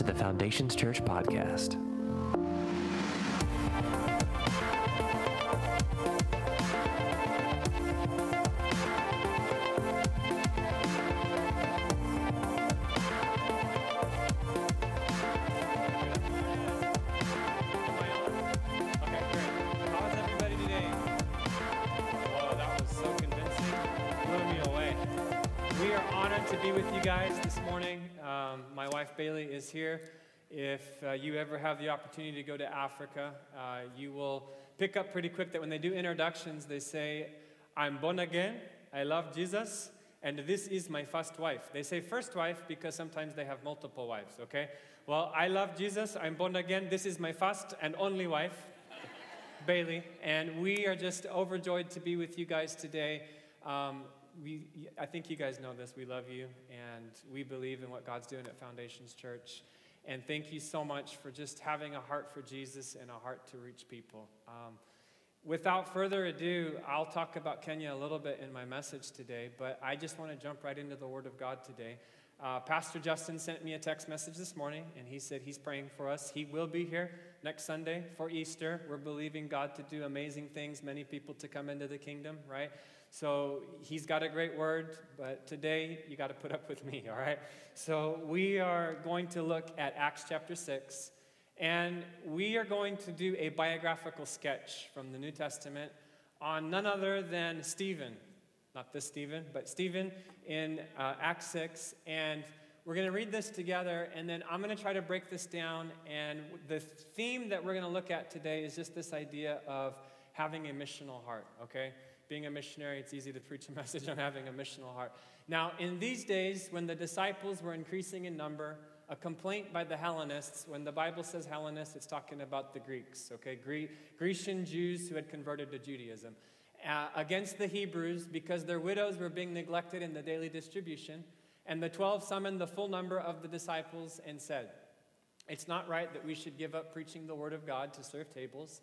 to the Foundations Church podcast. Ever have the opportunity to go to Africa, uh, you will pick up pretty quick that when they do introductions, they say, I'm born again, I love Jesus, and this is my first wife. They say first wife because sometimes they have multiple wives, okay? Well, I love Jesus, I'm born again, this is my first and only wife. Bailey, and we are just overjoyed to be with you guys today. Um, we, I think you guys know this. We love you, and we believe in what God's doing at Foundations Church. And thank you so much for just having a heart for Jesus and a heart to reach people. Um, without further ado, I'll talk about Kenya a little bit in my message today, but I just want to jump right into the Word of God today. Uh, Pastor Justin sent me a text message this morning, and he said he's praying for us. He will be here next Sunday for Easter. We're believing God to do amazing things, many people to come into the kingdom, right? So he's got a great word, but today you got to put up with me, all right? So we are going to look at Acts chapter 6, and we are going to do a biographical sketch from the New Testament on none other than Stephen not this Stephen, but Stephen in uh, Acts 6. And we're going to read this together, and then I'm going to try to break this down. And the theme that we're going to look at today is just this idea of having a missional heart, okay? Being a missionary, it's easy to preach a message on having a missional heart. Now, in these days, when the disciples were increasing in number, a complaint by the Hellenists, when the Bible says Hellenists, it's talking about the Greeks, okay? Gre- Grecian Jews who had converted to Judaism uh, against the Hebrews because their widows were being neglected in the daily distribution. And the 12 summoned the full number of the disciples and said, It's not right that we should give up preaching the word of God to serve tables.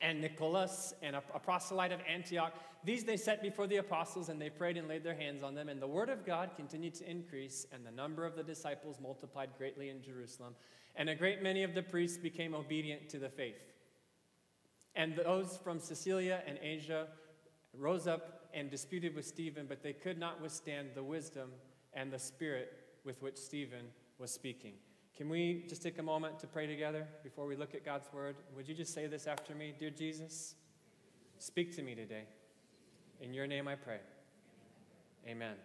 and Nicholas, and a, a proselyte of Antioch. These they set before the apostles, and they prayed and laid their hands on them. And the word of God continued to increase, and the number of the disciples multiplied greatly in Jerusalem. And a great many of the priests became obedient to the faith. And those from Cilicia and Asia rose up and disputed with Stephen, but they could not withstand the wisdom and the spirit with which Stephen was speaking. Can we just take a moment to pray together before we look at God's word? Would you just say this after me? Dear Jesus, speak to me today. In your name I pray. Amen.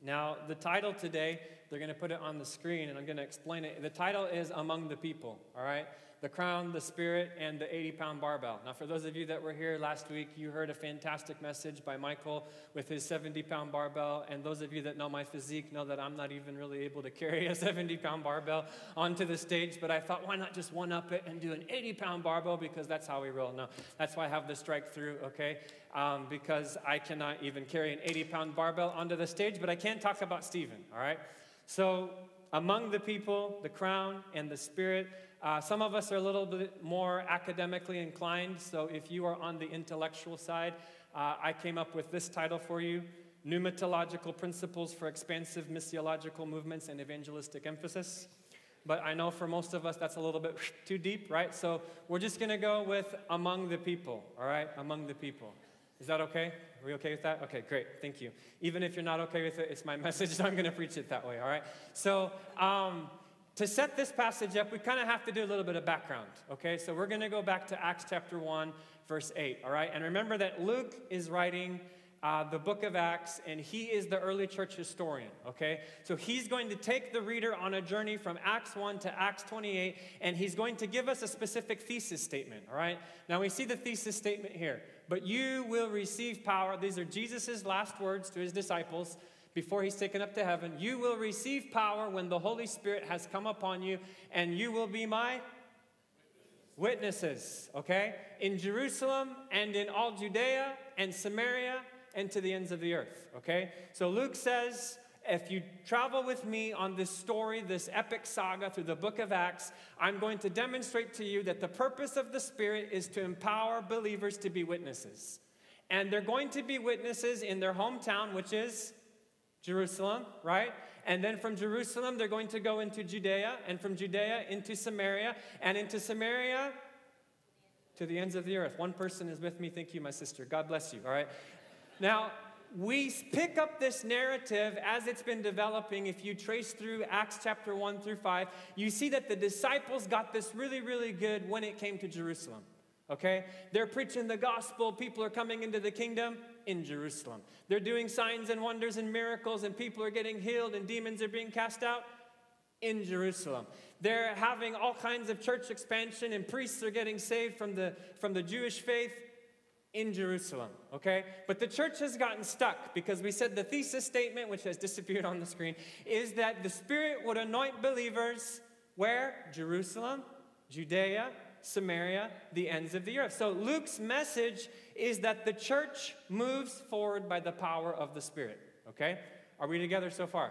Now, the title today, they're going to put it on the screen and I'm going to explain it. The title is Among the People, all right? The crown, the spirit, and the 80 pound barbell. Now, for those of you that were here last week, you heard a fantastic message by Michael with his 70 pound barbell. And those of you that know my physique know that I'm not even really able to carry a 70 pound barbell onto the stage. But I thought, why not just one up it and do an 80 pound barbell? Because that's how we roll. No, that's why I have the strike through, okay? Um, because I cannot even carry an 80 pound barbell onto the stage, but I can talk about Stephen, all right? So, among the people, the crown, and the spirit, uh, some of us are a little bit more academically inclined, so if you are on the intellectual side, uh, I came up with this title for you Pneumatological Principles for Expansive Missiological Movements and Evangelistic Emphasis. But I know for most of us that's a little bit too deep, right? So we're just gonna go with among the people, all right? Among the people. Is that okay? Are we okay with that? Okay, great. Thank you. Even if you're not okay with it, it's my message, so I'm going to preach it that way, all right? So, um, to set this passage up, we kind of have to do a little bit of background, okay? So we're going to go back to Acts chapter 1, verse 8, all right? And remember that Luke is writing uh, the book of Acts, and he is the early church historian, okay? So he's going to take the reader on a journey from Acts 1 to Acts 28, and he's going to give us a specific thesis statement, all right? Now we see the thesis statement here. But you will receive power. These are Jesus' last words to his disciples before he's taken up to heaven. You will receive power when the Holy Spirit has come upon you, and you will be my Witnesses, okay? In Jerusalem and in all Judea and Samaria and to the ends of the earth, okay? So Luke says, if you travel with me on this story, this epic saga through the book of Acts, I'm going to demonstrate to you that the purpose of the Spirit is to empower believers to be witnesses. And they're going to be witnesses in their hometown, which is Jerusalem, right? And then from Jerusalem, they're going to go into Judea, and from Judea into Samaria, and into Samaria to the ends of the earth. One person is with me. Thank you, my sister. God bless you, all right? Now, we pick up this narrative as it's been developing. If you trace through Acts chapter 1 through 5, you see that the disciples got this really, really good when it came to Jerusalem. Okay? They're preaching the gospel. People are coming into the kingdom in Jerusalem. They're doing signs and wonders and miracles, and people are getting healed, and demons are being cast out in Jerusalem. They're having all kinds of church expansion, and priests are getting saved from the, from the Jewish faith in Jerusalem, okay? But the church has gotten stuck because we said the thesis statement, which has disappeared on the screen, is that the Spirit would anoint believers where? Jerusalem, Judea, Samaria, the ends of the earth. So Luke's message is that the church moves forward by the power of the Spirit, okay? Are we together so far?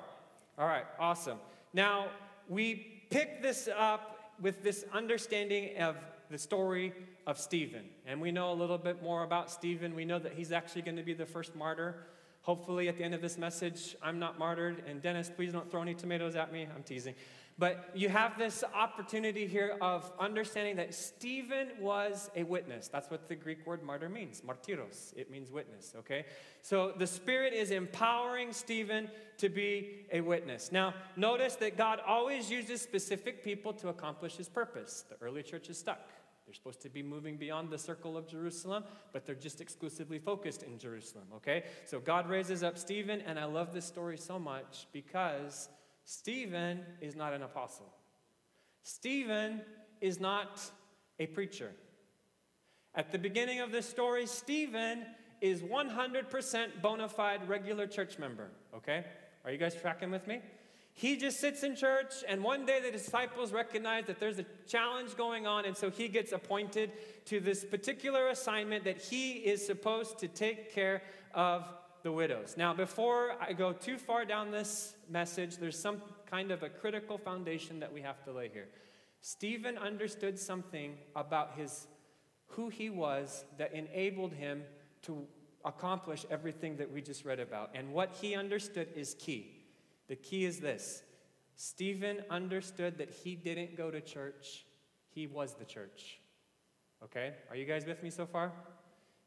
All right, awesome. Now, we pick this up with this understanding of the story of Stephen. And we know a little bit more about Stephen. We know that he's actually going to be the first martyr. Hopefully, at the end of this message, I'm not martyred. And Dennis, please don't throw any tomatoes at me. I'm teasing. But you have this opportunity here of understanding that Stephen was a witness. That's what the Greek word martyr means, martyros. It means witness, okay? So the Spirit is empowering Stephen to be a witness. Now, notice that God always uses specific people to accomplish his purpose. The early church is stuck. They're supposed to be moving beyond the circle of Jerusalem, but they're just exclusively focused in Jerusalem, okay? So God raises up Stephen, and I love this story so much because Stephen is not an apostle. Stephen is not a preacher. At the beginning of this story, Stephen is 100% bona fide regular church member, okay? Are you guys tracking with me? He just sits in church, and one day the disciples recognize that there's a challenge going on, and so he gets appointed to this particular assignment that he is supposed to take care of the widows. Now, before I go too far down this message, there's some kind of a critical foundation that we have to lay here. Stephen understood something about his who he was that enabled him to accomplish everything that we just read about. And what he understood is key. The key is this Stephen understood that he didn't go to church, he was the church. Okay? Are you guys with me so far?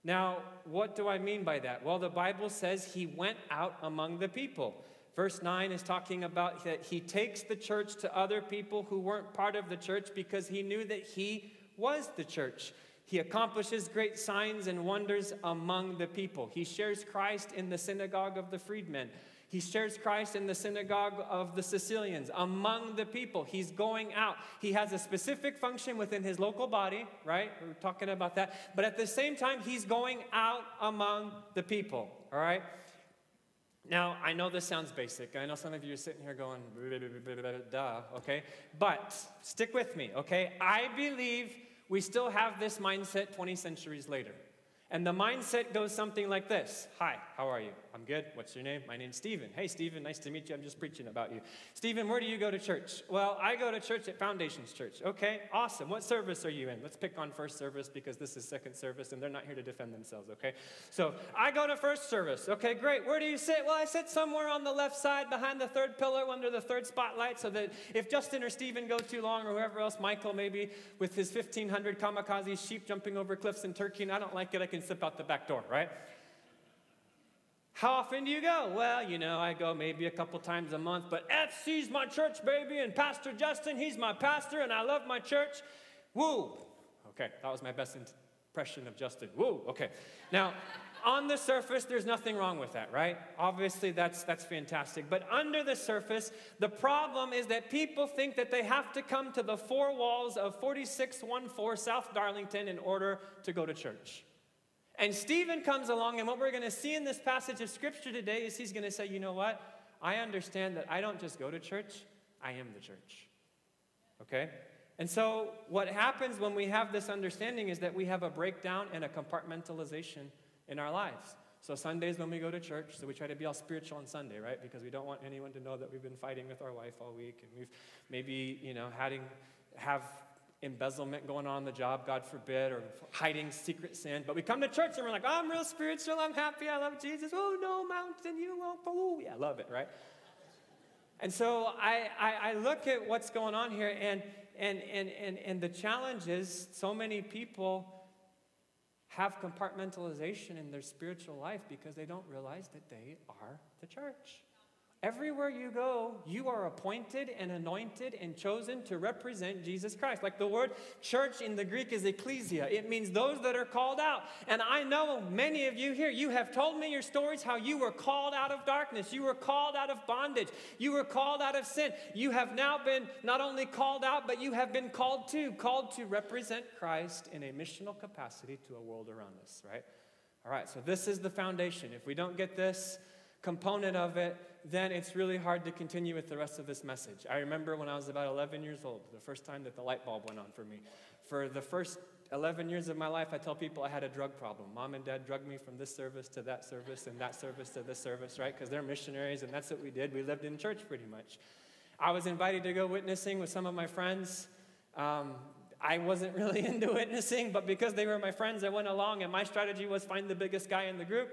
Now, what do I mean by that? Well, the Bible says he went out among the people. Verse 9 is talking about that he takes the church to other people who weren't part of the church because he knew that he was the church. He accomplishes great signs and wonders among the people. He shares Christ in the synagogue of the freedmen. He shares Christ in the synagogue of the Sicilians, among the people. He's going out. He has a specific function within his local body, right? We're talking about that. But at the same time, he's going out among the people, all right? Now, I know this sounds basic. I know some of you are sitting here going, duh, okay? But stick with me, okay? I believe we still have this mindset 20 centuries later. And the mindset goes something like this Hi, how are you? I'm good. What's your name? My name's Stephen. Hey, Stephen, nice to meet you. I'm just preaching about you. Stephen, where do you go to church? Well, I go to church at Foundations Church. Okay, awesome. What service are you in? Let's pick on first service because this is second service and they're not here to defend themselves, okay? So I go to first service. Okay, great. Where do you sit? Well, I sit somewhere on the left side behind the third pillar under the third spotlight so that if Justin or Stephen go too long or whoever else, Michael maybe, with his 1,500 kamikaze sheep jumping over cliffs in Turkey and I don't like it, I can slip out the back door, right? How often do you go? Well, you know, I go maybe a couple times a month, but FC's my church, baby, and Pastor Justin, he's my pastor, and I love my church. Woo! Okay, that was my best impression of Justin. Woo! Okay. Now, on the surface, there's nothing wrong with that, right? Obviously, that's, that's fantastic. But under the surface, the problem is that people think that they have to come to the four walls of 4614 South Darlington in order to go to church. And Stephen comes along, and what we're going to see in this passage of scripture today is he's going to say, You know what? I understand that I don't just go to church, I am the church. Okay? And so, what happens when we have this understanding is that we have a breakdown and a compartmentalization in our lives. So, Sundays when we go to church, so we try to be all spiritual on Sunday, right? Because we don't want anyone to know that we've been fighting with our wife all week and we've maybe, you know, having, have embezzlement going on the job, God forbid, or hiding secret sin. But we come to church and we're like, oh, I'm real spiritual, I'm happy, I love Jesus. Oh, no mountain, you won't. Oh, yeah, I love it, right? And so I, I, I look at what's going on here, and, and, and, and, and the challenge is so many people have compartmentalization in their spiritual life because they don't realize that they are the church. Everywhere you go, you are appointed and anointed and chosen to represent Jesus Christ. Like the word church in the Greek is ecclesia, it means those that are called out. And I know many of you here, you have told me your stories how you were called out of darkness, you were called out of bondage, you were called out of sin. You have now been not only called out, but you have been called to, called to represent Christ in a missional capacity to a world around us, right? All right, so this is the foundation. If we don't get this, component of it, then it's really hard to continue with the rest of this message. I remember when I was about 11 years old, the first time that the light bulb went on for me. For the first 11 years of my life, I tell people I had a drug problem. Mom and dad drugged me from this service to that service and that service to this service, right? Because they're missionaries and that's what we did. We lived in church pretty much. I was invited to go witnessing with some of my friends. Um, I wasn't really into witnessing, but because they were my friends, I went along, and my strategy was find the biggest guy in the group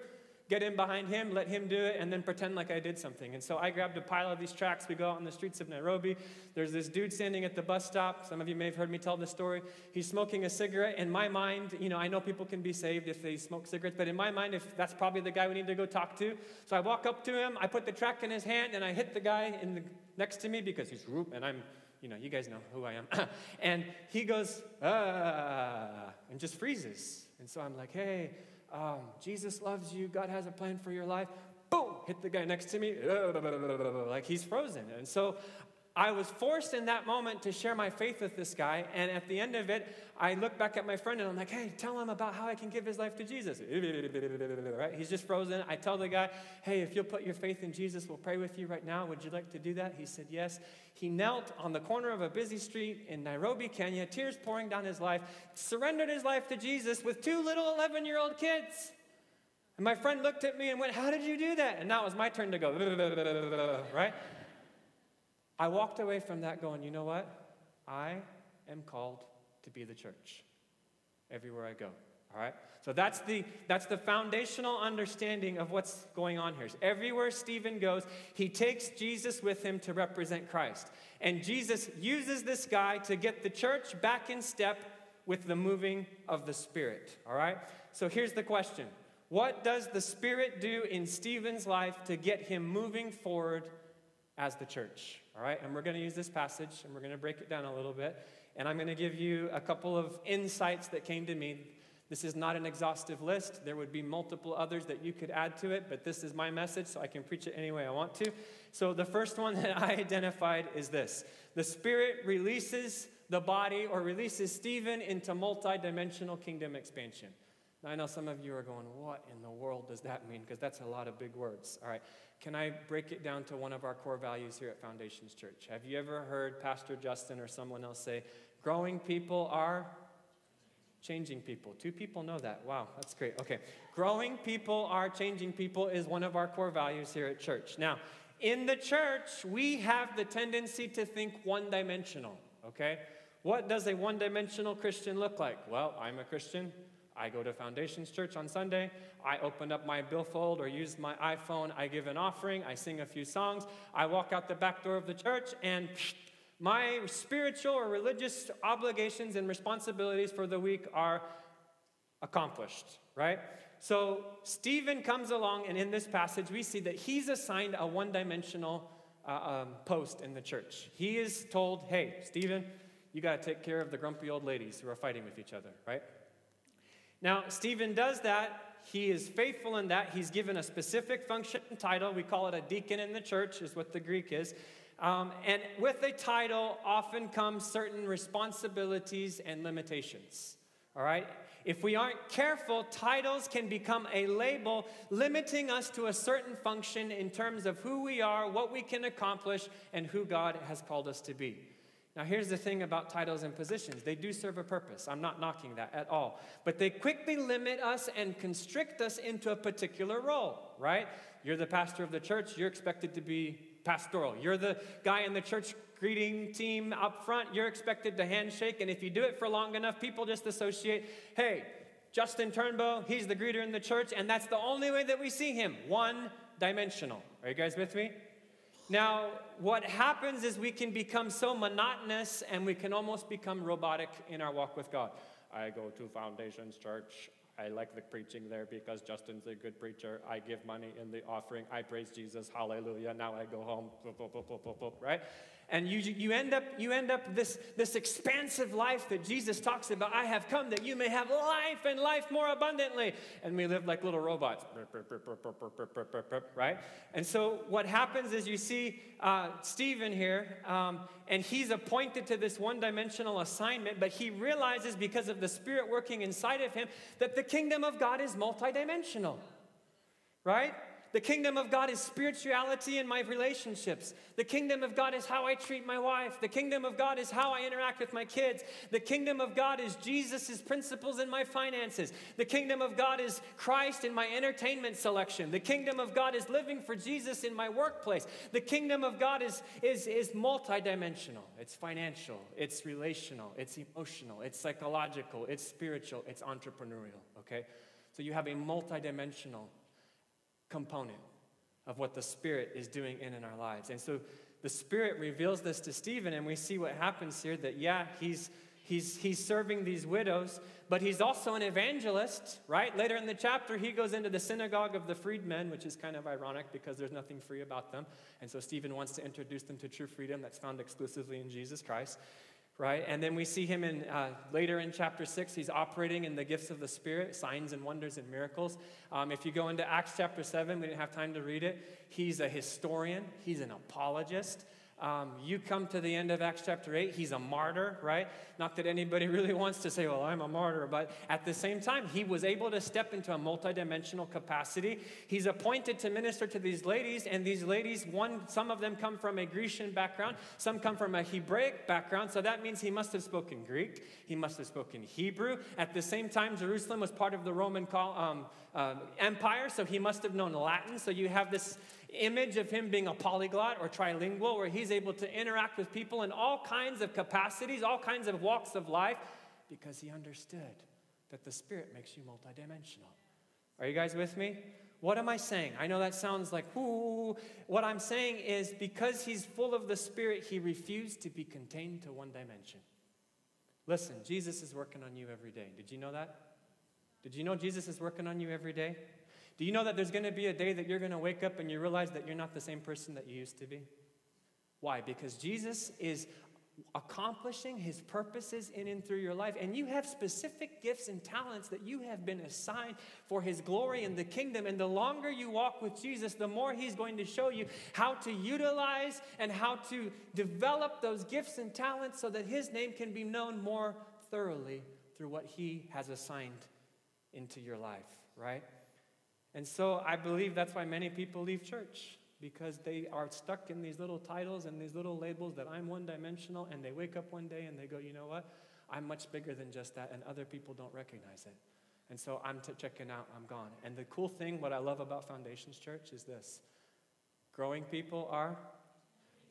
get in behind him, let him do it, and then pretend like I did something. And so I grabbed a pile of these tracts. We go out on the streets of Nairobi. There's this dude standing at the bus stop. Some of you may have heard me tell this story. He's smoking a cigarette. In my mind, you know, I know people can be saved if they smoke cigarettes, but in my mind, if that's probably the guy we need to go talk to. So I walk up to him, I put the tract in his hand, and I hit the guy in the, next to me because he's whoop, and I'm you know, you guys know who I am. and he goes, ah, and just freezes. And so I'm like, hey, um, Jesus loves you, God has a plan for your life. Boom, hit the guy next to me, like he's frozen. And so I was forced in that moment to share my faith with this guy. And at the end of it, I look back at my friend and I'm like, hey, tell him about how I can give his life to Jesus. Right? He's just frozen. I tell the guy, hey, if you'll put your faith in Jesus, we'll pray with you right now. Would you like to do that? He said, yes. He knelt on the corner of a busy street in Nairobi, Kenya, tears pouring down his life, surrendered his life to Jesus with two little 11 year old kids. And my friend looked at me and went, How did you do that? And now it was my turn to go, right? I walked away from that going, you know what? I am called to be the church everywhere I go. All right? So that's the that's the foundational understanding of what's going on here. Everywhere Stephen goes, he takes Jesus with him to represent Christ. And Jesus uses this guy to get the church back in step with the moving of the Spirit. All right? So here's the question. What does the Spirit do in Stephen's life to get him moving forward as the church? All right, and we're going to use this passage and we're going to break it down a little bit. And I'm going to give you a couple of insights that came to me. This is not an exhaustive list. There would be multiple others that you could add to it, but this is my message, so I can preach it any way I want to. So, the first one that I identified is this the Spirit releases the body or releases Stephen into multidimensional kingdom expansion. Now, I know some of you are going, What in the world does that mean? Because that's a lot of big words. All right. Can I break it down to one of our core values here at Foundations Church? Have you ever heard Pastor Justin or someone else say, Growing people are changing people? Two people know that. Wow, that's great. Okay. Growing people are changing people is one of our core values here at church. Now, in the church, we have the tendency to think one dimensional, okay? What does a one dimensional Christian look like? Well, I'm a Christian. I go to Foundations Church on Sunday. I open up my billfold or use my iPhone. I give an offering. I sing a few songs. I walk out the back door of the church, and my spiritual or religious obligations and responsibilities for the week are accomplished, right? So Stephen comes along, and in this passage, we see that he's assigned a one dimensional uh, um, post in the church. He is told, hey, Stephen, you got to take care of the grumpy old ladies who are fighting with each other, right? Now, Stephen does that. He is faithful in that. He's given a specific function and title. We call it a deacon in the church, is what the Greek is. Um, and with a title often comes certain responsibilities and limitations. All right? If we aren't careful, titles can become a label limiting us to a certain function in terms of who we are, what we can accomplish, and who God has called us to be. Now, here's the thing about titles and positions they do serve a purpose. I'm not knocking that at all. But they quickly limit us and constrict us into a particular role, right? You're the pastor of the church, you're expected to be pastoral. You're the guy in the church greeting team up front, you're expected to handshake. And if you do it for long enough, people just associate, hey, Justin Turnbow, he's the greeter in the church, and that's the only way that we see him one dimensional. Are you guys with me? Now, what happens is we can become so monotonous and we can almost become robotic in our walk with God. I go to Foundations Church. I like the preaching there because Justin's a good preacher. I give money in the offering. I praise Jesus. Hallelujah. Now I go home. Right? And you, you end up you end up this this expansive life that jesus talks about. I have come that you may have life and life more abundantly. And we live like little robots. Right? And so what happens is you see uh, stephen here um, and he's appointed to this one-dimensional assignment but he realizes because of the spirit working inside of him that the kingdom of god is multidimensional. Right the kingdom of God is spirituality in my relationships. The kingdom of God is how I treat my wife. The kingdom of God is how I interact with my kids. The kingdom of God is Jesus' principles in my finances. The kingdom of God is Christ in my entertainment selection. The kingdom of God is living for Jesus in my workplace. The kingdom of God is, is, is multidimensional. It's financial, it's relational, it's emotional, it's psychological, it's spiritual, it's entrepreneurial, okay? So you have a multidimensional component of what the Spirit is doing in, in our lives. And so the Spirit reveals this to Stephen, and we see what happens here that, yeah, he's. He's, he's serving these widows, but he's also an evangelist, right? Later in the chapter, he goes into the synagogue of the freedmen, which is kind of ironic because there's nothing free about them. And so Stephen wants to introduce them to true freedom that's found exclusively in Jesus Christ right? And then we see him in uh, later in chapter six. He's operating in the gifts of the Spirit, signs and wonders and miracles. Um, if you go into Acts chapter seven, we didn't have time to read it. He's a historian. He's an apologist. Um, you come to the end of Acts chapter 8, he's a martyr, right? Not that anybody really wants to say, well, I'm a martyr, but at the same time, he was able to step into a multidimensional capacity. He's appointed to minister to these ladies, and these ladies, one, some of them come from a Grecian background, some come from a Hebraic background, so that means he must have spoken Greek, he must have spoken Hebrew. At the same time, Jerusalem was part of the Roman um, uh, Empire, so he must have known Latin. So you have this image of him being a polyglot or trilingual, where he's able to interact with people in all kinds of capacities, all kinds of walks of life, because he understood that the Spirit makes you multidimensional. Are you guys with me? What am I saying? I know that sounds like, ooh. What I'm saying is because he's full of the Spirit, he refused to be contained to one dimension. Listen, Jesus is working on you every day. Did you know that? Did you know Jesus is working on you every day? Do you know that there's going to be a day that you're going to wake up and you realize that you're not the same person that you used to be? Why? Because Jesus is accomplishing his purposes in and through your life. And you have specific gifts and talents that you have been assigned for his glory in the kingdom. And the longer you walk with Jesus, the more he's going to show you how to utilize and how to develop those gifts and talents so that his name can be known more thoroughly through what he has assigned into your life, right? And so I believe that's why many people leave church because they are stuck in these little titles and these little labels that I'm one dimensional, and they wake up one day and they go, you know what? I'm much bigger than just that, and other people don't recognize it. And so I'm t- checking out, I'm gone. And the cool thing, what I love about Foundations Church is this growing people are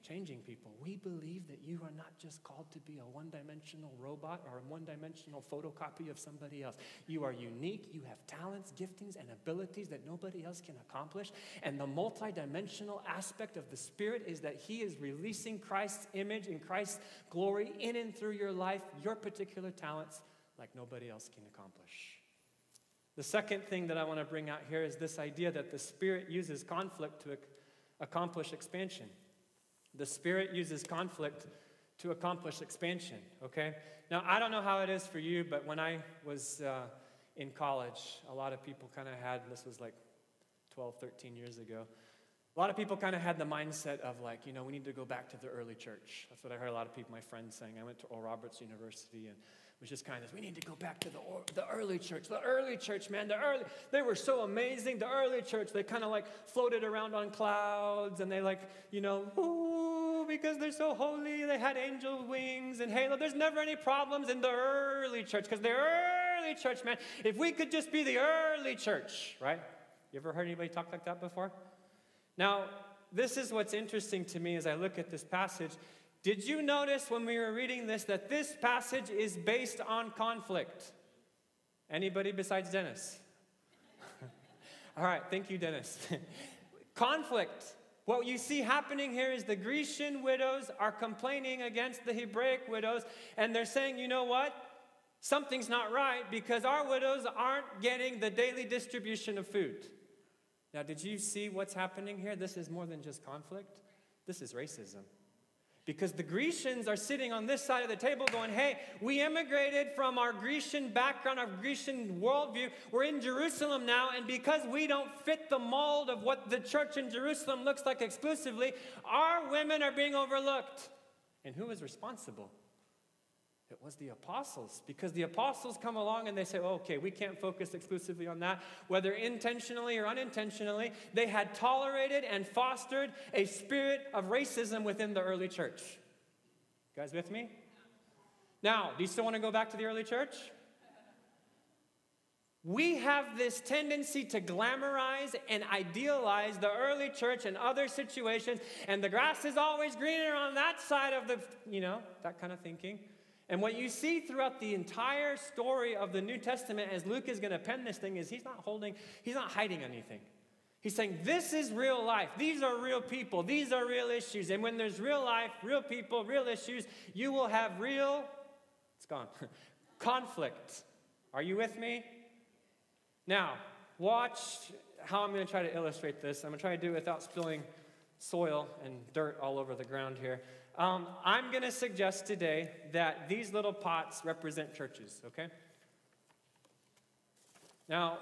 changing people. We believe that you are not just called to be a one dimensional robot or a one dimensional photocopy of somebody else. You are unique. You have talents, giftings, and abilities that nobody else can accomplish. And the multidimensional aspect of the Spirit is that He is releasing Christ's image and Christ's glory in and through your life, your particular talents, like nobody else can accomplish. The second thing that I want to bring out here is this idea that the Spirit uses conflict to accomplish expansion. The Spirit uses conflict to accomplish expansion, okay? Now, I don't know how it is for you, but when I was uh, in college, a lot of people kind of had, this was like 12, 13 years ago, a lot of people kind of had the mindset of like, you know, we need to go back to the early church. That's what I heard a lot of people, my friends saying. I went to Oral Roberts University and was just kind of we need to go back to the, the early church. The early church, man, the early, they were so amazing. The early church, they kind of like floated around on clouds and they like, you know, ooh, because they're so holy, they had angel wings and halo. There's never any problems in the early church because the early church, man, if we could just be the early church, right? You ever heard anybody talk like that before? Now, this is what's interesting to me as I look at this passage. Did you notice when we were reading this that this passage is based on conflict? Anybody besides Dennis? All right, thank you, Dennis. conflict. What you see happening here is the Grecian widows are complaining against the Hebraic widows, and they're saying, you know what? Something's not right because our widows aren't getting the daily distribution of food. Now, did you see what's happening here? This is more than just conflict, this is racism. Because the Grecians are sitting on this side of the table going, hey, we immigrated from our Grecian background, our Grecian worldview. We're in Jerusalem now, and because we don't fit the mold of what the church in Jerusalem looks like exclusively, our women are being overlooked. And who is responsible? It was the apostles, because the apostles come along and they say, oh, okay, we can't focus exclusively on that. Whether intentionally or unintentionally, they had tolerated and fostered a spirit of racism within the early church. You guys with me? Now, do you still want to go back to the early church? We have this tendency to glamorize and idealize the early church and other situations, and the grass is always greener on that side of the, you know, that kind of thinking. And what you see throughout the entire story of the New Testament as Luke is going to pen this thing is he's not holding, he's not hiding anything. He's saying, This is real life. These are real people. These are real issues. And when there's real life, real people, real issues, you will have real, it's gone, conflict. Are you with me? Now, watch how I'm going to try to illustrate this. I'm going to try to do it without spilling soil and dirt all over the ground here. Um, I'm going to suggest today that these little pots represent churches, okay? Now,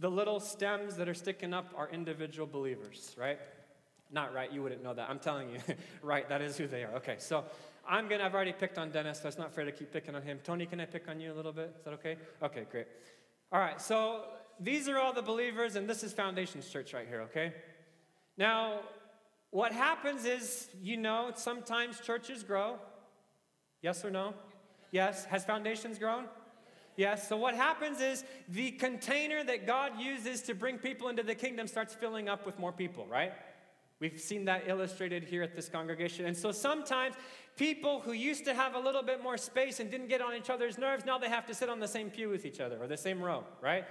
the little stems that are sticking up are individual believers, right? Not right, you wouldn't know that. I'm telling you, right, that is who they are. Okay, so I'm gonna, I've already picked on Dennis, so it's not fair to keep picking on him. Tony, can I pick on you a little bit? Is that okay? Okay, great. All right, so these are all the believers, and this is Foundations Church right here, okay? Now, what happens is, you know, sometimes churches grow. Yes or no? Yes. Has foundations grown? Yes. So what happens is the container that God uses to bring people into the kingdom starts filling up with more people, right? We've seen that illustrated here at this congregation. And so sometimes people who used to have a little bit more space and didn't get on each other's nerves, now they have to sit on the same pew with each other or the same row, right?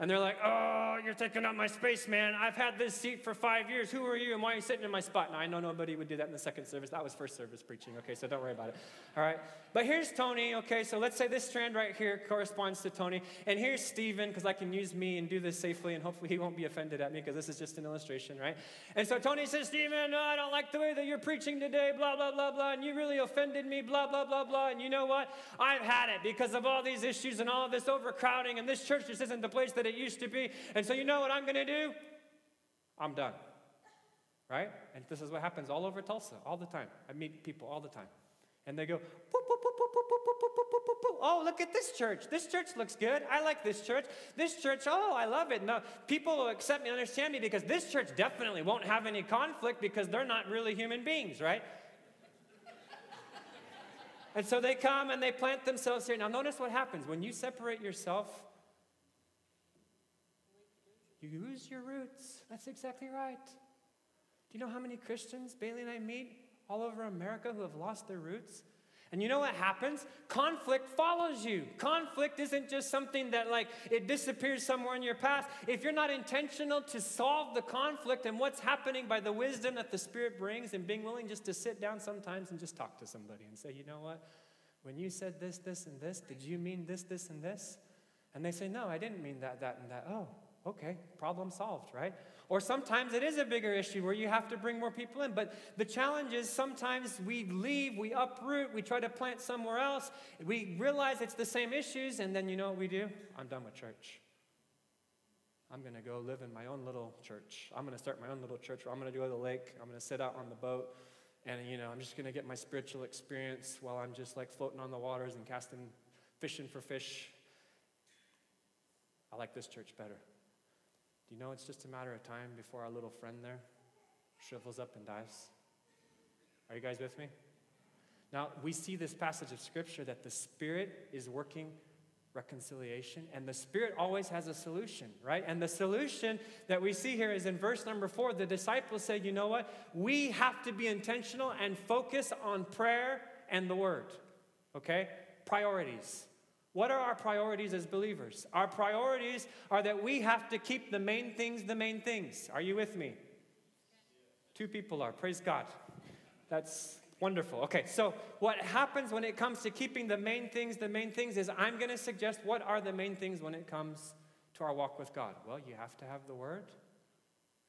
And they're like, Oh, you're taking up my space, man. I've had this seat for five years. Who are you and why are you sitting in my spot? Now, I know nobody would do that in the second service. That was first service preaching, okay, so don't worry about it. All right. But here's Tony, okay, so let's say this strand right here corresponds to Tony. And here's Stephen, because I can use me and do this safely, and hopefully he won't be offended at me, because this is just an illustration, right? And so Tony says, Stephen, no, I don't like the way that you're preaching today, blah, blah, blah, blah, and you really offended me, blah, blah, blah, blah. And you know what? I've had it because of all these issues and all of this overcrowding, and this church just isn't the place that it used to be. And so, you know what I'm going to do? I'm done. Right? And this is what happens all over Tulsa, all the time. I meet people all the time. And they go, oh, look at this church. This church looks good. I like this church. This church, oh, I love it. No, people will accept me, understand me because this church definitely won't have any conflict because they're not really human beings, right? and so they come and they plant themselves here. Now, notice what happens when you separate yourself lose your roots. That's exactly right. Do you know how many Christians Bailey and I meet all over America who have lost their roots? And you know what happens? Conflict follows you. Conflict isn't just something that, like, it disappears somewhere in your past. If you're not intentional to solve the conflict and what's happening by the wisdom that the Spirit brings and being willing just to sit down sometimes and just talk to somebody and say, you know what? When you said this, this, and this, did you mean this, this, and this? And they say, no, I didn't mean that, that, and that. Oh, okay, problem solved, right? Or sometimes it is a bigger issue where you have to bring more people in. But the challenge is sometimes we leave, we uproot, we try to plant somewhere else, we realize it's the same issues, and then you know what we do? I'm done with church. I'm going to go live in my own little church. I'm going to start my own little church where I'm going to go to the lake. I'm going to sit out on the boat. And, you know, I'm just going to get my spiritual experience while I'm just like floating on the waters and casting, fishing for fish. I like this church better. Do you know it's just a matter of time before our little friend there shrivels up and dies? Are you guys with me? Now, we see this passage of Scripture that the Spirit is working reconciliation, and the Spirit always has a solution, right? And the solution that we see here is in verse number four. The disciples say, you know what? We have to be intentional and focus on prayer and the Word, okay? Priorities. What are our priorities as believers? Our priorities are that we have to keep the main things the main things. Are you with me? Two people are. Praise God. That's wonderful. Okay, so what happens when it comes to keeping the main things the main things is I'm going to suggest what are the main things when it comes to our walk with God? Well, you have to have the Word,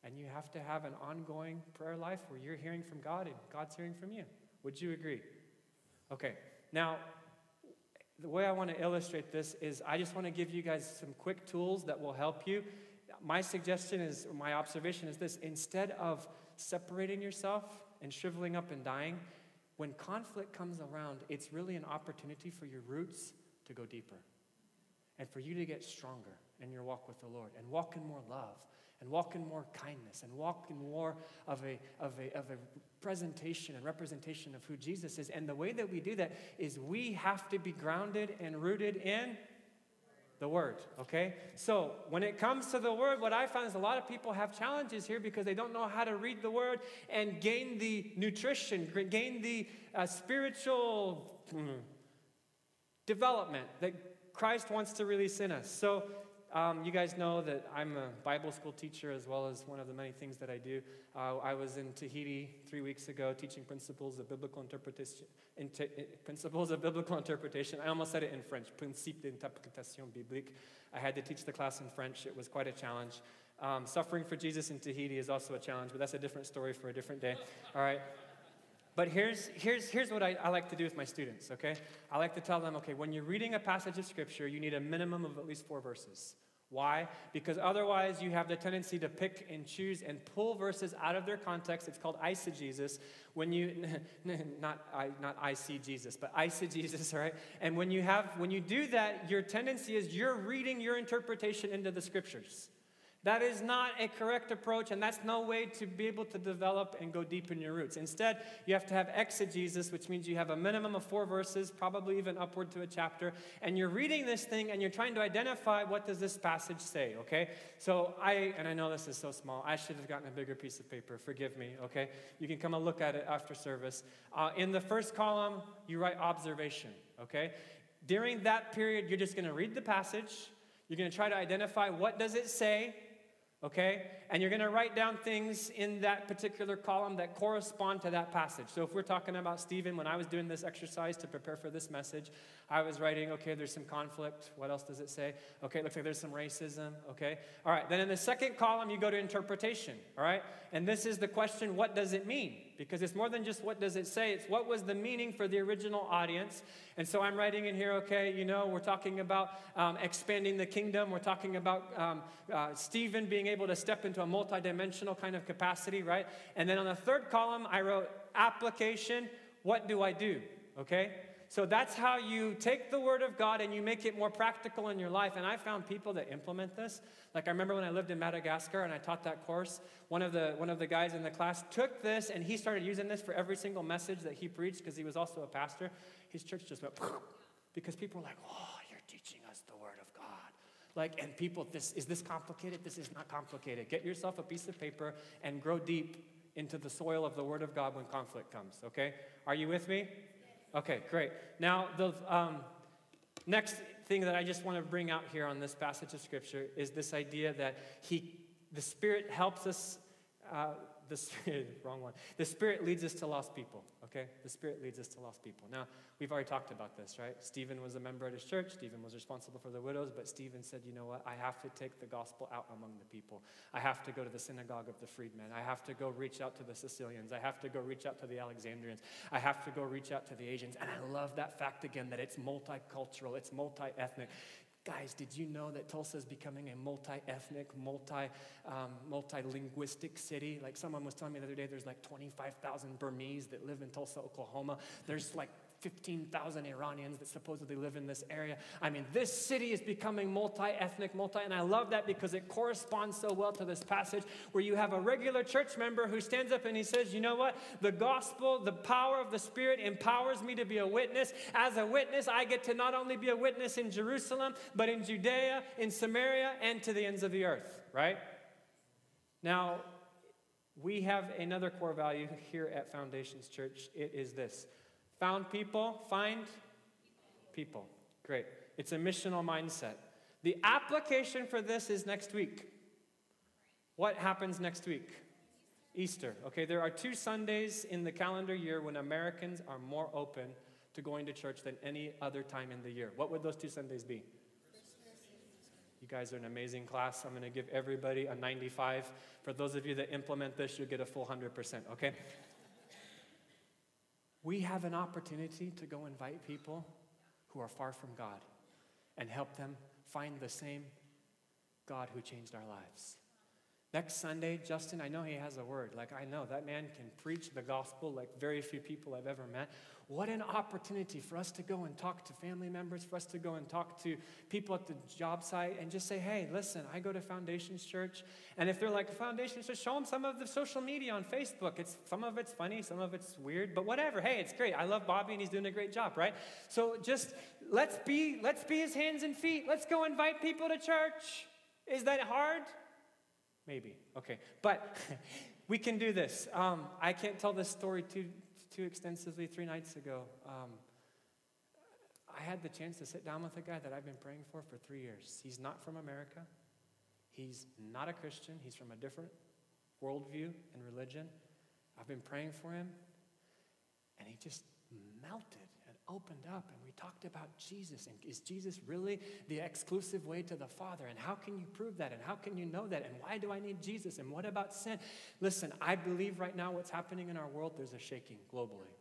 and you have to have an ongoing prayer life where you're hearing from God and God's hearing from you. Would you agree? Okay, now the way I want to illustrate this is I just want to give you guys some quick tools that will help you. My suggestion is, my observation is this instead of separating yourself and shriveling up and dying, when conflict comes around, it's really an opportunity for your roots to go deeper and for you to get stronger in your walk with the Lord and walk in more love and walk in more kindness and walk in more of a, of a, of a presentation and representation of who Jesus is. And the way that we do that is we have to be grounded and rooted in the Word, okay? So when it comes to the Word, what I found is a lot of people have challenges here because they don't know how to read the Word and gain the nutrition, gain the uh, spiritual mm, development that Christ wants to release in us. So um, you guys know that I'm a Bible school teacher as well as one of the many things that I do. Uh, I was in Tahiti three weeks ago teaching principles of biblical interpretation. Inter, principles of biblical interpretation. I almost said it in French. Principe d'interprétation biblique. I had to teach the class in French. It was quite a challenge. Um, suffering for Jesus in Tahiti is also a challenge, but that's a different story for a different day. All right. But here's, here's, here's what I, I, like to do with my students, okay? I like to tell them, okay, when you're reading a passage of Scripture, you need a minimum of at least four verses. Why? Because otherwise, you have the tendency to pick and choose and pull verses out of their context. It's called eisegesis. When you, not I, not I see Jesus, but eisegesis, right? And when you have, when you do that, your tendency is you're reading your interpretation into the scriptures. That is not a correct approach, and that's no way to be able to develop and go deep in your roots. Instead, you have to have exegesis, which means you have a minimum of four verses, probably even upward to a chapter, and you're reading this thing and you're trying to identify what does this passage say, okay? So I, and I know this is so small, I should have gotten a bigger piece of paper. Forgive me, okay? You can come and look at it after service. Uh, in the first column, you write observation, okay? During that period, you're just going to read the passage. You're going to try to identify what does it say okay? And you're going to write down things in that particular column that correspond to that passage. So if we're talking about Stephen, when I was doing this exercise to prepare for this message, I was writing, okay, there's some conflict. What else does it say? Okay, it looks like there's some racism, okay? All right, then in the second column, you go to interpretation, all right? And this is the question, what does it mean? Because it's more than just what does it say, it's what was the meaning for the original audience. And so I'm writing in here, okay, you know, we're talking about um, expanding the kingdom. We're talking about um, uh, Stephen being able to step into a multidimensional kind of capacity, right? And then on the third column, I wrote application. What do I do? Okay? So that's how you take the Word of God and you make it more practical in your life. And I found people that implement this. Like I remember when I lived in Madagascar and I taught that course, one of the, one of the guys in the class took this and he started using this for every single message that he preached because he was also a pastor. His church just went because people were like, oh, you're teaching us the Word of God. Like, and people, this is this complicated? This is not complicated. Get yourself a piece of paper and grow deep into the soil of the Word of God when conflict comes, okay? Are you with me? Okay, great. Now, the um, next thing that I just want to bring out here on this passage of Scripture is this idea that he, the Spirit helps us. Uh, the Spirit, wrong one. The Spirit leads us to lost people, okay? The Spirit leads us to lost people. Now, we've already talked about this, right? Stephen was a member at his church. Stephen was responsible for the widows, but Stephen said, you know what? I have to take the gospel out among the people. I have to go to the synagogue of the freedmen. I have to go reach out to the Sicilians. I have to go reach out to the Alexandrians. I have to go reach out to the Asians. And I love that fact again that it's multicultural, it's multi ethnic. Guys, did you know that Tulsa is becoming a multi-ethnic, multi, um, multi-linguistic city? Like someone was telling me the other day, there's like 25,000 Burmese that live in Tulsa, Oklahoma. There's like 15,000 Iranians that supposedly live in this area. I mean, this city is becoming multi ethnic, multi, and I love that because it corresponds so well to this passage where you have a regular church member who stands up and he says, You know what? The gospel, the power of the Spirit empowers me to be a witness. As a witness, I get to not only be a witness in Jerusalem, but in Judea, in Samaria, and to the ends of the earth, right? Now, we have another core value here at Foundations Church. It is this Found people, find people. Great. It's a missional mindset. The application for this is next week. What happens next week? Easter. Okay, there are two Sundays in the calendar year when Americans are more open to going to church than any other time in the year. What would those two Sundays be? You guys are an amazing class. I'm going to give everybody a 95. For those of you that implement this, you'll get a full 100%, okay? We have an opportunity to go invite people who are far from God and help them find the same God who changed our lives. Next Sunday, Justin, I know he has a word. Like, I know that man can preach the gospel like very few people I've ever met. What an opportunity for us to go and talk to family members, for us to go and talk to people at the job site and just say, hey, listen, I go to Foundations Church. And if they're like, Foundations Church, show them some of the social media on Facebook. It's, some of it's funny, some of it's weird, but whatever. Hey, it's great. I love Bobby and he's doing a great job, right? So just let's be, let's be his hands and feet. Let's go invite people to church. Is that hard? Maybe. Okay. But we can do this. Um, I can't tell this story too, too extensively. Three nights ago, um, I had the chance to sit down with a guy that I've been praying for for three years. He's not from America, he's not a Christian, he's from a different worldview and religion. I've been praying for him, and he just melted opened up and we talked about Jesus. And is Jesus really the exclusive way to the Father? And how can you prove that? And how can you know that? And why do I need Jesus? And what about sin? Listen, I believe right now what's happening in our world, there's a shaking globally.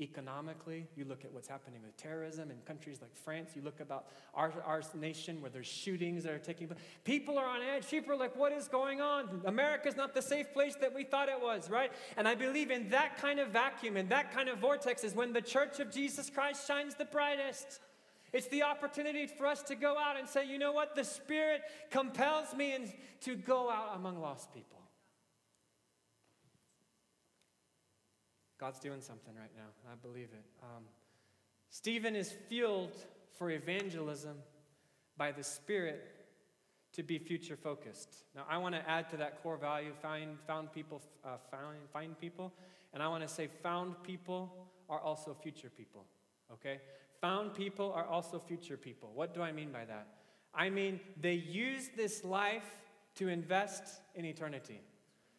Economically, you look at what's happening with terrorism in countries like France. You look about our, our nation where there's shootings that are taking place. People are on edge. People are like, what is going on? America's not the safe place that we thought it was, right? And I believe in that kind of vacuum and that kind of vortex is when the church of Jesus Christ shines the brightest. It's the opportunity for us to go out and say, you know what? The Spirit compels me to go out among lost people. God's doing something right now. I believe it. Um, Stephen is fueled for evangelism by the Spirit to be future focused. Now, I want to add to that core value find, found people, uh, find, find people, and I want to say found people are also future people, okay? Found people are also future people. What do I mean by that? I mean, they use this life to invest in eternity.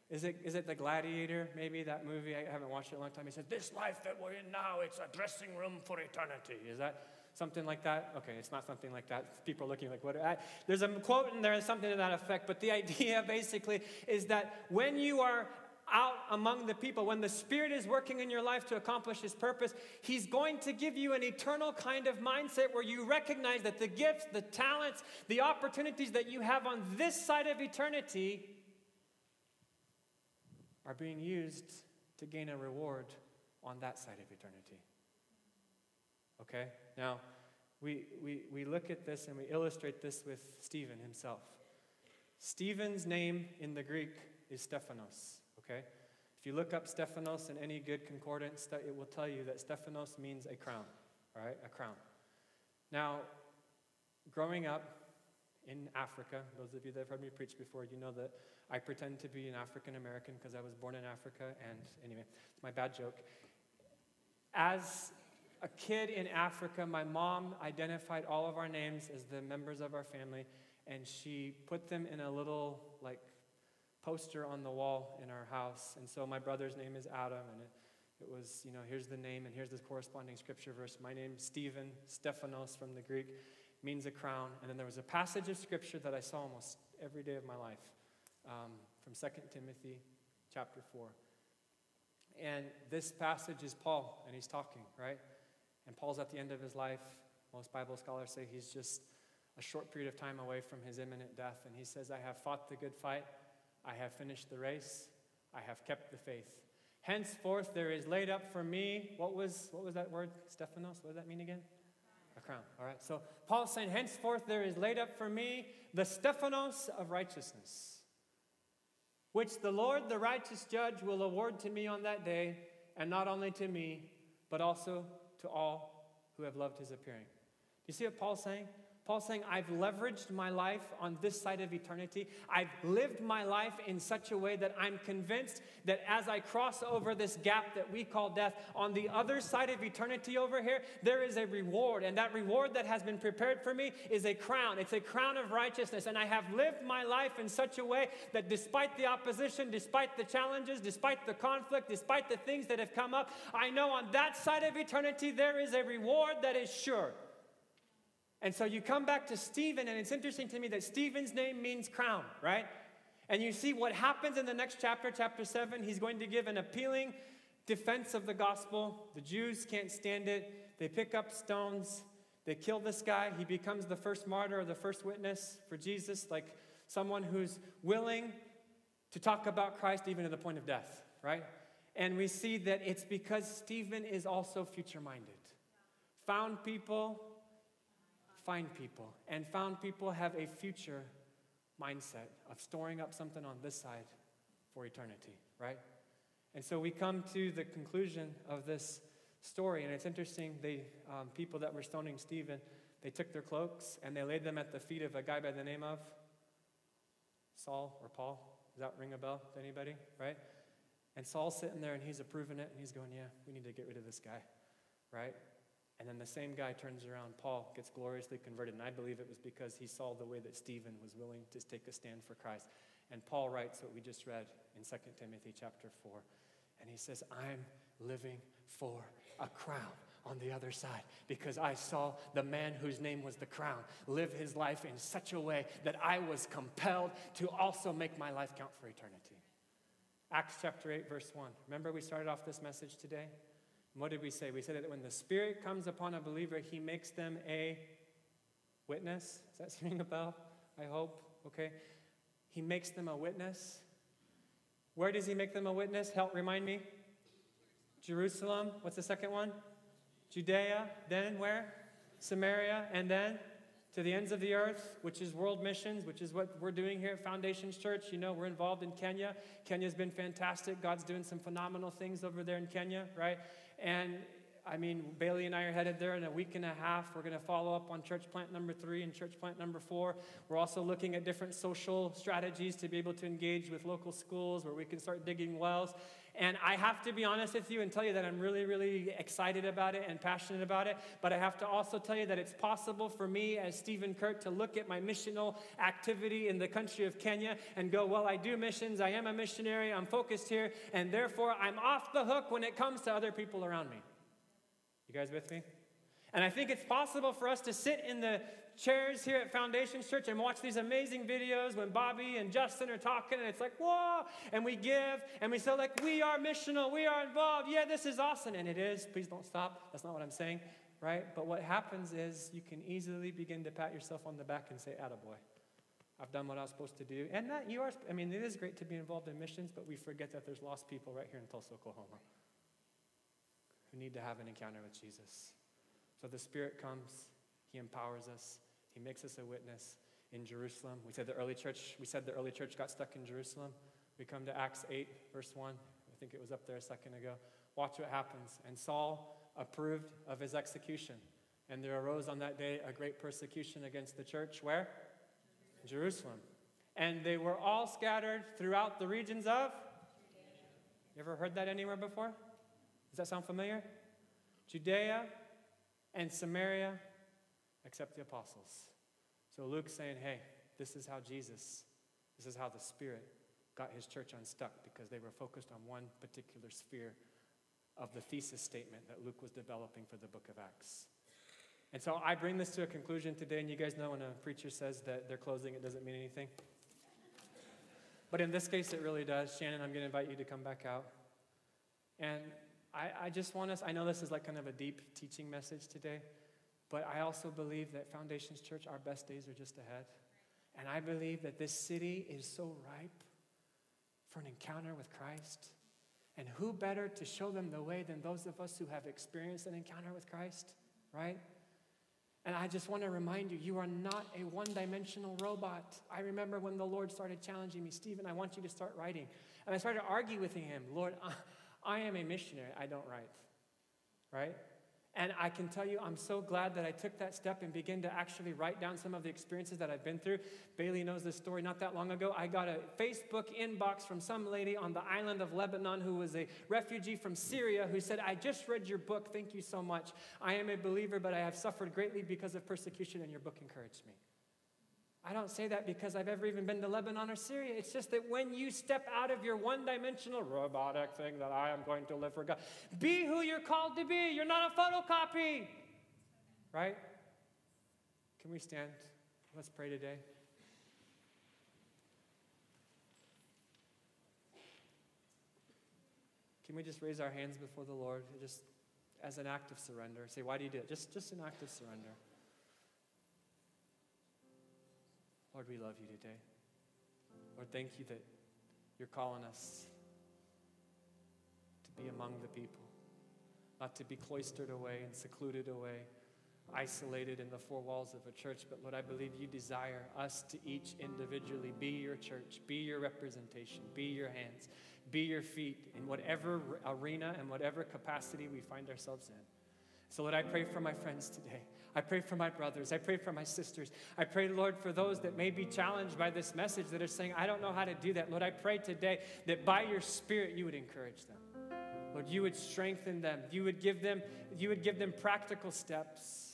Is it, is it The Gladiator, maybe that movie? I haven't watched it in a long time. He says, This life that we're in now, it's a dressing room for eternity. Is that something like that? Okay, it's not something like that. People are looking like, what? I, there's a quote in there, something to that effect. But the idea basically is that when you are out among the people, when the Spirit is working in your life to accomplish His purpose, He's going to give you an eternal kind of mindset where you recognize that the gifts, the talents, the opportunities that you have on this side of eternity are being used to gain a reward on that side of eternity. Okay? Now, we, we, we look at this and we illustrate this with Stephen himself. Stephen's name in the Greek is Stephanos. Okay? If you look up Stephanos in any good concordance, it will tell you that Stephanos means a crown. All right? A crown. Now, growing up in Africa, those of you that have heard me preach before, you know that I pretend to be an African American because I was born in Africa, and anyway, it's my bad joke. As a kid in Africa, my mom identified all of our names as the members of our family, and she put them in a little, like, poster on the wall in our house. And so my brother's name is Adam, and it, it was, you know, here's the name, and here's the corresponding scripture verse. My name's Stephen, Stephanos from the Greek, means a crown. And then there was a passage of scripture that I saw almost every day of my life um, from 2 Timothy chapter 4. And this passage is Paul, and he's talking, right? And Paul's at the end of his life. Most Bible scholars say he's just a short period of time away from his imminent death. And he says, I have fought the good fight, I have finished the race, I have kept the faith. Henceforth there is laid up for me, what was, what was that word, Stephanos? What does that mean again? A crown. All right. So Paul's saying, henceforth there is laid up for me the Stephanos of righteousness, which the Lord, the righteous judge, will award to me on that day, and not only to me, but also to all who have loved his appearing. Do you see what Paul's saying? Paul's saying, I've leveraged my life on this side of eternity. I've lived my life in such a way that I'm convinced that as I cross over this gap that we call death, on the other side of eternity over here, there is a reward. And that reward that has been prepared for me is a crown. It's a crown of righteousness. And I have lived my life in such a way that despite the opposition, despite the challenges, despite the conflict, despite the things that have come up, I know on that side of eternity there is a reward that is sure. And so you come back to Stephen, and it's interesting to me that Stephen's name means crown, right? And you see what happens in the next chapter, chapter 7. He's going to give an appealing defense of the gospel. The Jews can't stand it. They pick up stones. They kill this guy. He becomes the first martyr or the first witness for Jesus, like someone who's willing to talk about Christ even to the point of death, right? And we see that it's because Stephen is also future minded. Found people find people. And found people have a future mindset of storing up something on this side for eternity, right? And so we come to the conclusion of this story, and it's interesting. The um, people that were stoning Stephen, they took their cloaks and they laid them at the feet of a guy by the name of Saul or Paul. Does that ring a bell to anybody? Right? And Saul's sitting there and he's approving it and he's going, Yeah, we need to get rid of this guy. Right? And then the same guy turns around. Paul gets gloriously converted. And I believe it was because he saw the way that Stephen was willing to take a stand for Christ. And Paul writes what we just read in 2 Timothy chapter 4. And he says, I'm living for a crown on the other side because I saw the man whose name was the crown live his life in such a way that I was compelled to also make my life count for eternity. Acts chapter 8, verse 1. Remember, we started off this message today? What did we say? We said that when the Spirit comes upon a believer, he makes them a witness. Does that ring a bell? I hope. Okay. He makes them a witness. Where does he make them a witness? Help remind me. Jerusalem. What's the second one? Judea. Then where? Samaria. And then to the ends of the earth, which is world missions, which is what we're doing here at Foundations Church. You know, we're involved in Kenya. Kenya's been fantastic. God's doing some phenomenal things over there in Kenya, right? And I mean, Bailey and I are headed there in a week and a half. We're going to follow up on church plant number three and church plant number four. We're also looking at different social strategies to be able to engage with local schools where we can start digging wells. And I have to be honest with you and tell you that I'm really, really excited about it and passionate about it. But I have to also tell you that it's possible for me, as Stephen Kuert, to look at my missional activity in the country of Kenya and go, well, I do missions, I am a missionary, I'm focused here, and therefore I'm off the hook when it comes to other people around me. You guys with me? And I think it's possible for us to sit in the chairs here at Foundations Church and watch these amazing videos when Bobby and Justin are talking, and it's like, whoa, and we give, and we say, like, we are missional, we are involved, yeah, this is awesome, and it is. Please don't stop. That's not what I'm saying, right? But what happens is you can easily begin to pat yourself on the back and say, attaboy. I've done what I was supposed to do. And that you are, I mean, it is great to be involved in missions, but we forget that there's lost people right here in Tulsa, Oklahoma who need to have an encounter with Jesus. So the Spirit comes, He empowers us, He makes us a witness in Jerusalem. We said the early church, we said the early church got stuck in Jerusalem. We come to Acts 8, verse 1. I think it was up there a second ago. Watch what happens. And Saul approved of his execution. And there arose on that day a great persecution against the church. Where? Jerusalem. And they were all scattered throughout the regions of? You ever heard that anywhere before? Does that sound familiar? Judea and Samaria, except the apostles. So Luke's saying, hey, this is how Jesus, this is how the Spirit got his church unstuck because they were focused on one particular sphere of the thesis statement that Luke was developing for the book of Acts. And so I bring this to a conclusion today, and you guys know when a preacher says that they're closing, it doesn't mean anything. But in this case, it really does. Shannon, I'm going to invite you to come back out. And I, I just want us, I know this is like kind of a deep teaching message today, but I also believe that Foundations Church, our best days are just ahead. And I believe that this city is so ripe for an encounter with Christ. And who better to show them the way than those of us who have experienced an encounter with Christ, right? And I just want to remind you, you are not a one dimensional robot. I remember when the Lord started challenging me, Stephen, I want you to start writing. And I started arguing with him, Lord, I am a missionary, I don't write, right? And I can tell you, I'm so glad that I took that step and began to actually write down some of the experiences that I've been through. Bailey knows this story not that long ago. I got a Facebook inbox from some lady on the island of Lebanon who was a refugee from Syria who said, I just read your book. Thank you so much. I am a believer, but I have suffered greatly because of persecution, and your book encouraged me. I don't say that because I've ever even been to Lebanon or Syria. It's just that when you step out of your one dimensional robotic thing that I am going to live for God, be who you're called to be. You're not a photocopy. Right? Can we stand? Let's pray today. Can we just raise our hands before the Lord just as an act of surrender? Say, why do you do it? Just, just an act of surrender. Lord, we love you today. Lord, thank you that you're calling us to be among the people, not to be cloistered away and secluded away, isolated in the four walls of a church. But Lord, I believe you desire us to each individually be your church, be your representation, be your hands, be your feet in whatever arena and whatever capacity we find ourselves in. So, Lord, I pray for my friends today. I pray for my brothers. I pray for my sisters. I pray, Lord, for those that may be challenged by this message that are saying, I don't know how to do that. Lord, I pray today that by your Spirit you would encourage them. Lord, you would strengthen them. You would give them, you would give them practical steps.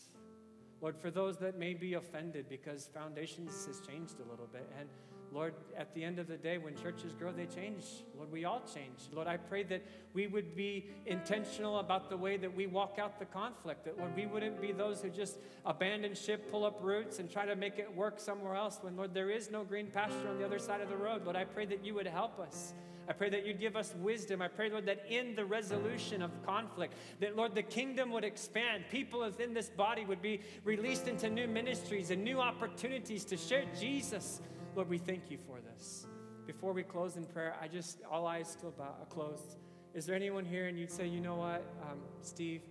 Lord, for those that may be offended because foundations has changed a little bit. And Lord, at the end of the day, when churches grow, they change. Lord, we all change. Lord, I pray that we would be intentional about the way that we walk out the conflict. That, Lord, we wouldn't be those who just abandon ship, pull up roots, and try to make it work somewhere else when, Lord, there is no green pasture on the other side of the road. Lord, I pray that you would help us. I pray that you'd give us wisdom. I pray, Lord, that in the resolution of conflict, that, Lord, the kingdom would expand. People within this body would be released into new ministries and new opportunities to share Jesus Lord, we thank you for this. Before we close in prayer, I just, all eyes still bow, closed. Is there anyone here and you'd say, you know what, um, Steve,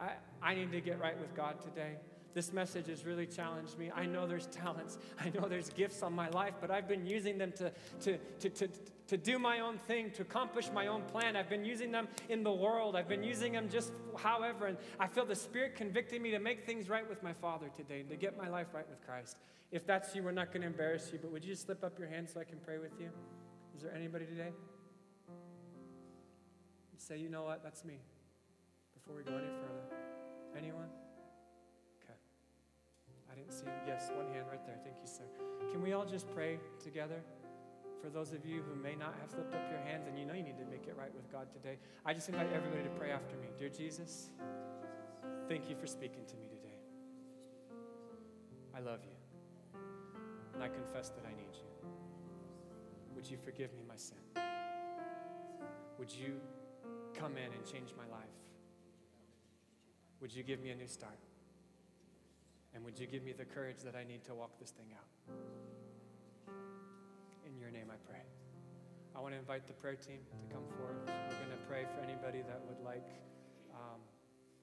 I, I need to get right with God today? This message has really challenged me. I know there's talents, I know there's gifts on my life, but I've been using them to, to, to, to, to do my own thing, to accomplish my own plan. I've been using them in the world, I've been using them just however, and I feel the Spirit convicting me to make things right with my Father today, to get my life right with Christ. If that's you, we're not going to embarrass you, but would you just slip up your hand so I can pray with you? Is there anybody today? Say, you know what, that's me. Before we go any further. Anyone? Okay. I didn't see. Yes, one hand right there. Thank you, sir. Can we all just pray together? For those of you who may not have slipped up your hands and you know you need to make it right with God today, I just invite everybody to pray after me. Dear Jesus, thank you for speaking to me today. I love you and I confess that I need you. Would you forgive me my sin? Would you come in and change my life? Would you give me a new start? And would you give me the courage that I need to walk this thing out? In your name I pray. I want to invite the prayer team to come forward. We're going to pray for anybody that would like, um,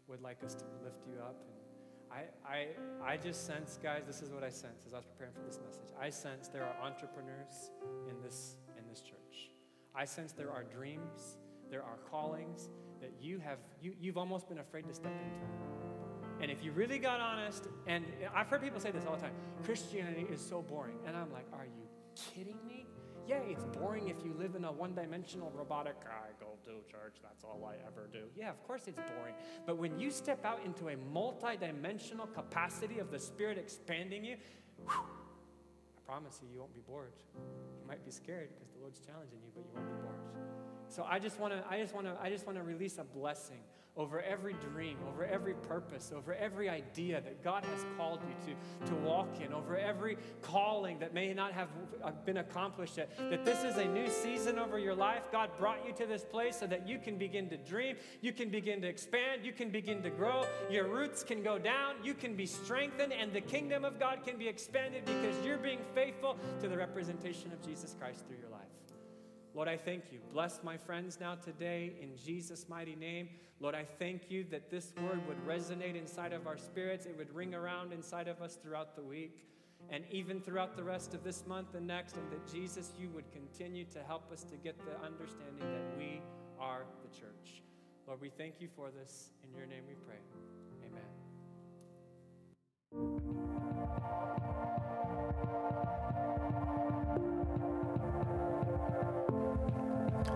would like us to lift you up. And, I, I, I just sense, guys, this is what I sense as I was preparing for this message. I sense there are entrepreneurs in this, in this church. I sense there are dreams, there are callings that you have, you, you've almost been afraid to step into. And if you really got honest, and I've heard people say this all the time Christianity is so boring. And I'm like, are you kidding me? Yeah, it's boring if you live in a one dimensional robotic, I go to church, that's all I ever do. Yeah, of course it's boring. But when you step out into a multi dimensional capacity of the Spirit expanding you, whew, I promise you, you won't be bored. You might be scared because the Lord's challenging you, but you won't be bored. So I just want to I just want to I just want to release a blessing over every dream, over every purpose, over every idea that God has called you to, to walk in, over every calling that may not have uh, been accomplished yet. That this is a new season over your life. God brought you to this place so that you can begin to dream, you can begin to expand, you can begin to grow, your roots can go down, you can be strengthened, and the kingdom of God can be expanded because you're being faithful to the representation of Jesus Christ through your life. Lord, I thank you. Bless my friends now today in Jesus' mighty name. Lord, I thank you that this word would resonate inside of our spirits, it would ring around inside of us throughout the week and even throughout the rest of this month and next, and that Jesus, you would continue to help us to get the understanding that we are the church. Lord, we thank you for this. In your name we pray. Amen.